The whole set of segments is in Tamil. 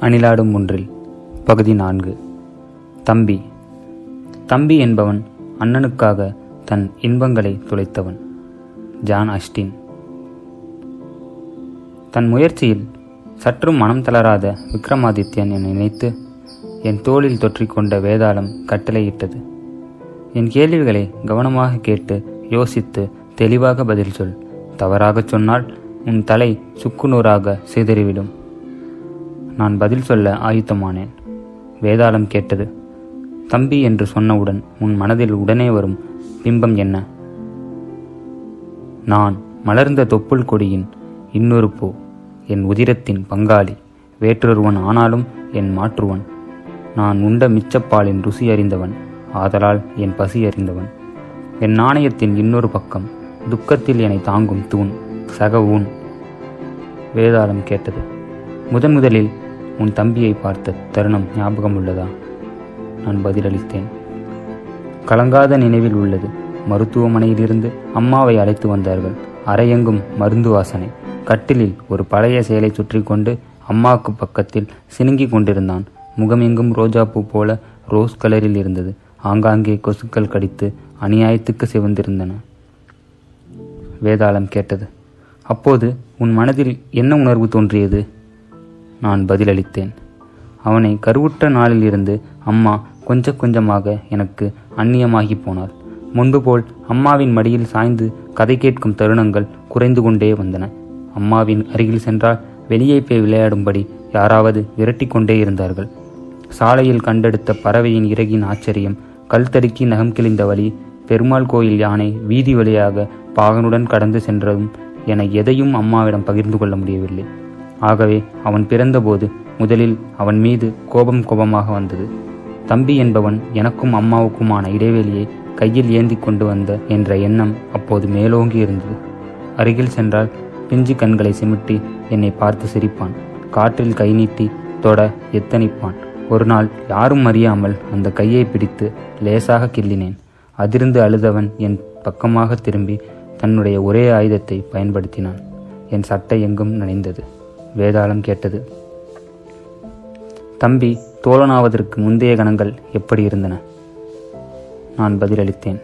அணிலாடும் ஒன்றில் பகுதி நான்கு. தம்பி. தம்பி என்பவன் அண்ணனுக்காக தன் இன்பங்களை துளைத்தவன். ஜான் அஸ்டின் தன் முயற்சியில் சற்றும் மனம் தளராத விக்ரமாதித்யன் என நினைத்து என் தோளில் தொற்றிக்கொண்ட வேதாளம் கட்டளையிட்டது. என் கேள்விகளை கவனமாக கேட்டு யோசித்து தெளிவாக பதில் சொல். தவறாகச் சொன்னால் உன் தலை சுக்குநூறாக சிதறிவிடும். நான் பதில் சொல்ல ஆயுத்தமானேன். வேதாளம் கேட்டது. தம்பி என்று சொன்னவுடன் உன் மனதில் உடனே வரும் பிம்பம் என்ன? நான் மலர்ந்த தொப்புள் கொடியின் இன்னொரு பூ என் உதிரத்தின் பங்காளி வேற்றொருவன் ஆனாலும் என் மாற்றுவன். நான் உண்ட மிச்சப்பாலின் ருசி அறிந்தவன் ஆதலால் என் பசி அறிந்தவன். என் நாணயத்தின் இன்னொரு பக்கம் துக்கத்தில் என்னை தாங்கும் தூண் சக ஊன் வேதாளம் கேட்டது. முதன் முதலில் உன் தம்பியை பார்த்த தருணம் ஞாபகம் உள்ளதா? நான் பதிலளித்தேன். கலங்காத நினைவில் உள்ளது. மருத்துவமனையிலிருந்து அம்மாவை அழைத்து வந்தார்கள். அறையெங்கும் மருந்து வாசனை. கட்டிலில் ஒரு பழைய சேலை சுற்றி கொண்டு அம்மாவுக்கு பக்கத்தில் சினுங்கிக் கொண்டிருந்தான். முகமெங்கும் ரோஜாப்பூ போல ரோஸ் கலரில் இருந்தது. ஆங்காங்கே கொசுக்கள் கடித்து அநியாயத்துக்கு சிவந்திருந்தன. வேதாளம் கேட்டது. அப்போது உன் மனதில் என்ன உணர்வு தோன்றியது? நான் பதிலளித்தேன். அவனை கருவுற்ற நாளிலிருந்து அம்மா கொஞ்ச கொஞ்சமாக எனக்கு அந்நியமாகி போனாள் முன்பு போல் அம்மாவின் மடியில் சாய்ந்து கதை கேட்கும் தருணங்கள் குறைந்து கொண்டே வந்தன. அம்மாவின் அருகில் சென்றால் வெளியே போய் விளையாடும்படி யாராவது விரட்டி கொண்டே இருந்தார்கள். சாலையில் கண்டெடுத்த பறவையின் இறகின் ஆச்சரியம் கல் தடுக்கி நகம் கிழிந்த வழி பெருமாள் கோயில் யானை வீதி வழியாக பாகனுடன் கடந்து சென்றதும் என எதையும் அம்மாவிடம் பகிர்ந்து கொள்ள முடியவில்லை. ஆகவே அவன் பிறந்தபோது முதலில் அவன் மீது கோபம் கோபமாக வந்தது. தம்பி என்பவன் எனக்கும் அம்மாவுக்குமான இடைவெளியை கையில் ஏந்தி கொண்டு வந்த என்ற எண்ணம் அப்போது மேலோங்கி இருந்தது. அருகில் சென்றால் பிஞ்சு கண்களை சிமிட்டி என்னை பார்த்து சிரிப்பான். காற்றில் கை நீட்டி தொட எத்தனிப்பான். ஒரு நாள் யாரும் அறியாமல் அந்த கையை பிடித்து லேசாக கிள்ளினேன். அதிர்ந்து அழுதவன் என் பக்கமாக திரும்பி தன்னுடைய ஒரே ஆயுதத்தை பயன்படுத்தினான். என் சட்டை எங்கும் நனைந்தது. வேதாளம் கேட்டது. தம்பி தோழனாவதற்கு முந்தைய கணங்கள் எப்படி இருந்தன? நான் பதிலளித்தேன்.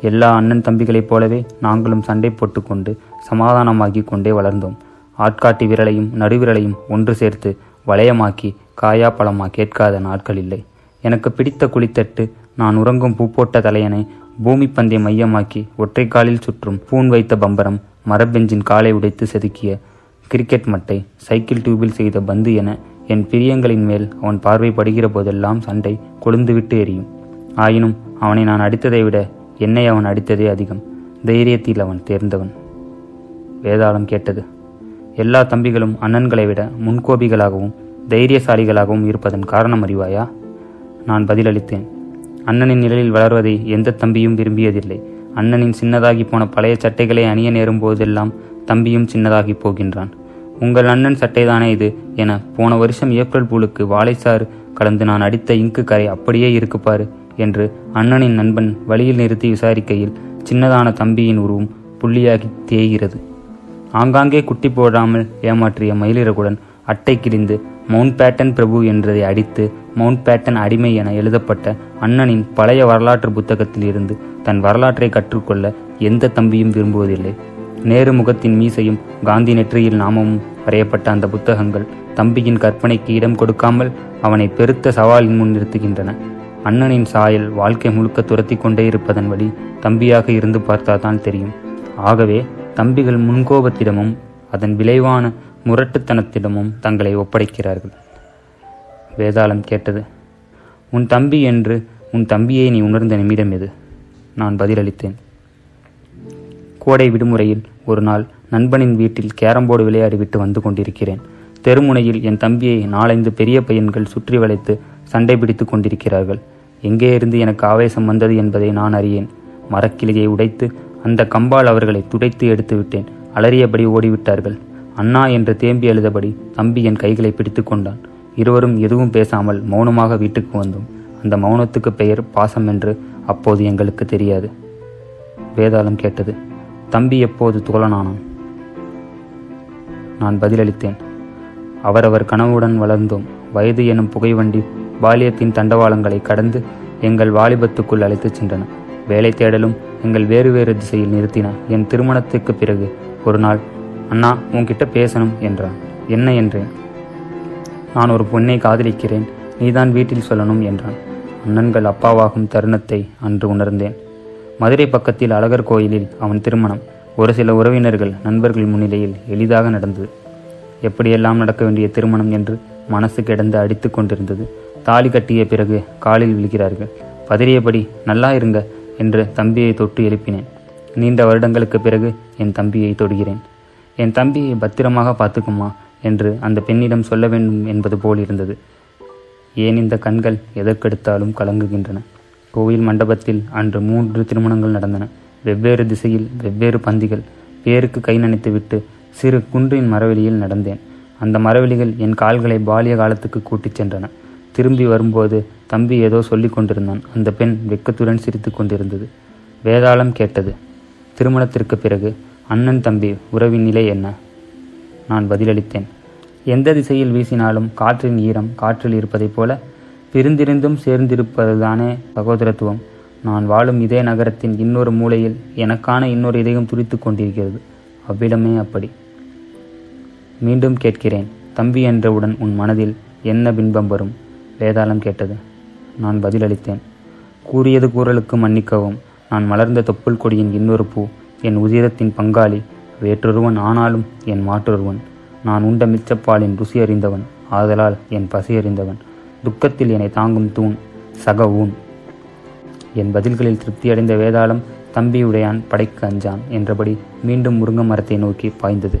எல்லா அண்ணன் தம்பிகளைப் போலவே நாங்களும் சண்டை போட்டுக்கொண்டு சமாதானமாகி கொண்டே வளர்ந்தோம். ஆட்காட்டி விரலையும் நடுவிரலையும் ஒன்று சேர்த்து வளையமாக்கி காயா பழமா கேட்காத நாட்கள் இல்லை. எனக்கு பிடித்த குளித்தட்டு நான் உறங்கும் பூப்போட்ட தலையனை பூமி பந்தை மையமாக்கி ஒற்றை காலில் சுற்றும் பூன் வைத்த பம்பரம் மரபெஞ்சின் காலை உடைத்து செதுக்கிய கிரிக்கெட் மட்டை சைக்கிள் டியூபில் செய்த பந்து என என் பிரியங்களின் மேல் அவன் பார்வை படுகிற போதெல்லாம் சண்டை கொழுந்துவிட்டு எரியும். ஆயினும் அவனை நான் அடித்ததை விட என்னை அவன் அடித்ததே அதிகம். தைரியத்தில் அவன் தேர்ந்தவன். வேதாளம் கேட்டது. எல்லா தம்பிகளும் அண்ணன்களை விட முன்கோபிகளாகவும் தைரியசாலிகளாகவும் இருப்பதன் காரணம் அறிவாயா? நான் பதிலளித்தேன். அண்ணனின் நிழலில் வளர்வதை எந்த தம்பியும் விரும்பியதில்லை. அண்ணனின் சின்னதாகி போன பழைய சட்டைகளை அணிய நேரும் போதெல்லாம் தம்பியும் சின்னதாகி போகின்றான். உங்கள் அண்ணன் சட்டைதானே இது? என போன வருஷம் ஏப்ரல் பூலுக்கு வாழைச்சாறு கலந்து நான் அடித்த இங்கு கரை அப்படியே இருக்குப்பாரு என்று அண்ணனின் நண்பன் வழியில் நிறுத்தி விசாரிக்கையில் சின்னதான தம்பியின் உருவம் புள்ளியாகி தேய்கிறது. ஆங்காங்கே குட்டி போடாமல் ஏமாற்றிய மயிலிறகுடன் அட்டை கிழிந்து மவுண்ட் பேட்டன் பிரபு என்றதை அடித்து மவுண்ட் பேட்டன் அடிமை என எழுதப்பட்ட அண்ணனின் பழைய வரலாற்று புத்தகத்தில் இருந்து தன் வரலாற்றை கற்றுக்கொள்ள எந்த தம்பியும் விரும்புவதில்லை. நேரு முகத்தின் மீசையும் காந்தி நெற்றியில் நாமமும் வரையப்பட்ட அந்த புத்தகங்கள் தம்பியின் கற்பனைக்கு இடம் கொடுக்காமல் அவனை பெருத்த சவாலின் முன் நிறுத்துகின்றன. அண்ணனின் சாயல் வாழ்க்கை முழுக்க துரத்தி கொண்டே இருப்பதன் வழி தம்பியாக இருந்து பார்த்தாதான் தெரியும். ஆகவே தம்பிகள் முன்கோபத்திடமும் அதன் விளைவான முரட்டுத்தனத்திடமும் தங்களை ஒப்படைக்கிறார்கள். வேதாளம் கேட்டது உன் தம்பி என்று உன் தம்பியை நீ உணர்ந்த நிமிடம் எது? நான் பதிலளித்தேன். கோடை விடுமுறையில் ஒரு நாள் நண்பனின் வீட்டில் கேரம்போர்டு விளையாடிவிட்டு வந்து கொண்டிருக்கிறேன். தெருமுனையில் என் தம்பியை நாலைந்து பெரிய பையன்கள் சுற்றி வளைத்து சண்டை பிடித்து கொண்டிருக்கிறார்கள். எங்கே இருந்து எனக்கு ஆவேசம் வந்தது என்பதை நான் அறியேன். மரக்கிளையை உடைத்து அந்த கம்பால் அவர்களை துடைத்து எடுத்து விட்டேன். அலறியபடி ஓடிவிட்டார்கள். அண்ணா என்று தேம்பி எழுதபடி தம்பி என் கைகளை பிடித்து கொண்டான். இருவரும் எதுவும் பேசாமல் மௌனமாக வீட்டுக்கு வந்தோம். அந்த மௌனத்துக்கு பெயர் பாசம் என்று அப்போது எங்களுக்கு தெரியாது. வேதாளம் கேட்டது தம்பி எப்போது தோழனானான் நான் பதிலளித்தேன். அவரவர் கனவுடன் வளர்ந்தோம். வயது எனும் புகைவண்டி பாலியத்தின் தண்டவாளங்களை கடந்து எங்கள் வாலிபத்துக்குள் அழைத்துச் சென்றன. வேலை தேடலும் எங்கள் வேறு வேறு திசையில் நிறுத்தின. என் திருமணத்துக்கு பிறகு ஒரு நாள் அண்ணா உன்கிட்ட பேசணும் என்றான். என்ன? என்றேன். நான் ஒரு பொண்ணை காதலிக்கிறேன். நீதான் வீட்டில் சொல்லணும் என்றான். அண்ணன்கள் அப்பாவாகும் தருணத்தை அன்று உணர்ந்தேன். மதுரை பக்கத்தில் அழகர் கோயிலில் அவன் திருமணம். ஒரு சில உறவினர்கள் நண்பர்கள் முன்னிலையில் எளிதாக நடந்தது. எப்படியெல்லாம் நடக்க வேண்டிய திருமணம் என்று மனசு கிடந்து அடித்து கொண்டிருந்தது. தாலி கட்டிய பிறகு காலில் விழுகிறார்கள். பதறியபடி நல்லா இருங்க என்று தம்பியை தொட்டு எழுப்பினேன். நீண்ட வருடங்களுக்கு பிறகு என் தம்பியை தொடுகிறேன். என் தம்பியை பத்திரமாக பார்த்துக்குமா என்று அந்த பெண்ணிடம் சொல்ல வேண்டும் என்பது போல் இருந்தது. ஏன் இந்த கண்கள் எதற்கெடுத்தாலும் கலங்குகின்றன? கோவில் மண்டபத்தில் அன்று மூன்று திருமணங்கள் நடந்தன. வெவ்வேறு திசையில் வெவ்வேறு பந்திகள். பேருக்கு கை நனைத்துவிட்டு சிறு குன்றின் மரவெளியில் நடந்தேன். அந்த மரவெளிகள் என் கால்களை பாலிய காலத்துக்கு கூட்டிச் சென்றன. திரும்பி வரும்போது தம்பி ஏதோ சொல்லிக் கொண்டிருந்தான். அந்த பெண் வெக்கத்துடன் சிரித்து கொண்டிருந்தது. வேதாளம் கேட்டது திருமணத்திற்கு பிறகு அண்ணன் தம்பி உறவின் நிலை என்ன? நான் பதிலளித்தேன். எந்த திசையில் வீசினாலும் காற்றின் ஈரம் காற்றில் இருப்பதைப் போல பிரிந்திருந்தும் சேர்ந்திருப்பதுதானே சகோதரத்துவம். நான் வாழும் இதே நகரத்தின் இன்னொரு மூலையில் எனக்கான இன்னொரு இதயம் துடித்துக் கொண்டிருக்கிறது. அவ்விடமே அப்படி. மீண்டும் கேட்கிறேன் தம்பி என்றவுடன் உன் மனதில் என்ன பின்பம் வரும்? வேதாளம் கேட்டது. நான் பதிலளித்தேன் கூறியது கூறலுக்கு மன்னிக்கவும். நான் மலர்ந்த தொப்புள் கொடியின் இன்னொரு பூ என் உதிரத்தின் பங்காளி வேற்றொருவன் ஆனாலும் என் மாற்றொருவன். நான் உண்ட மிச்சப்பாலின் ருசி அறிந்தவன். ஆதலால் என் பசி அறிந்தவன். துக்கத்தில் என்னை தாங்கும் தூண் சக ஊன் என் பதில்களில் திருப்தியடைந்த வேதாளம் தம்பியுடையான் படைக்கு அஞ்சான் என்றபடி மீண்டும் முருங்க மரத்தை நோக்கி பாய்ந்தது.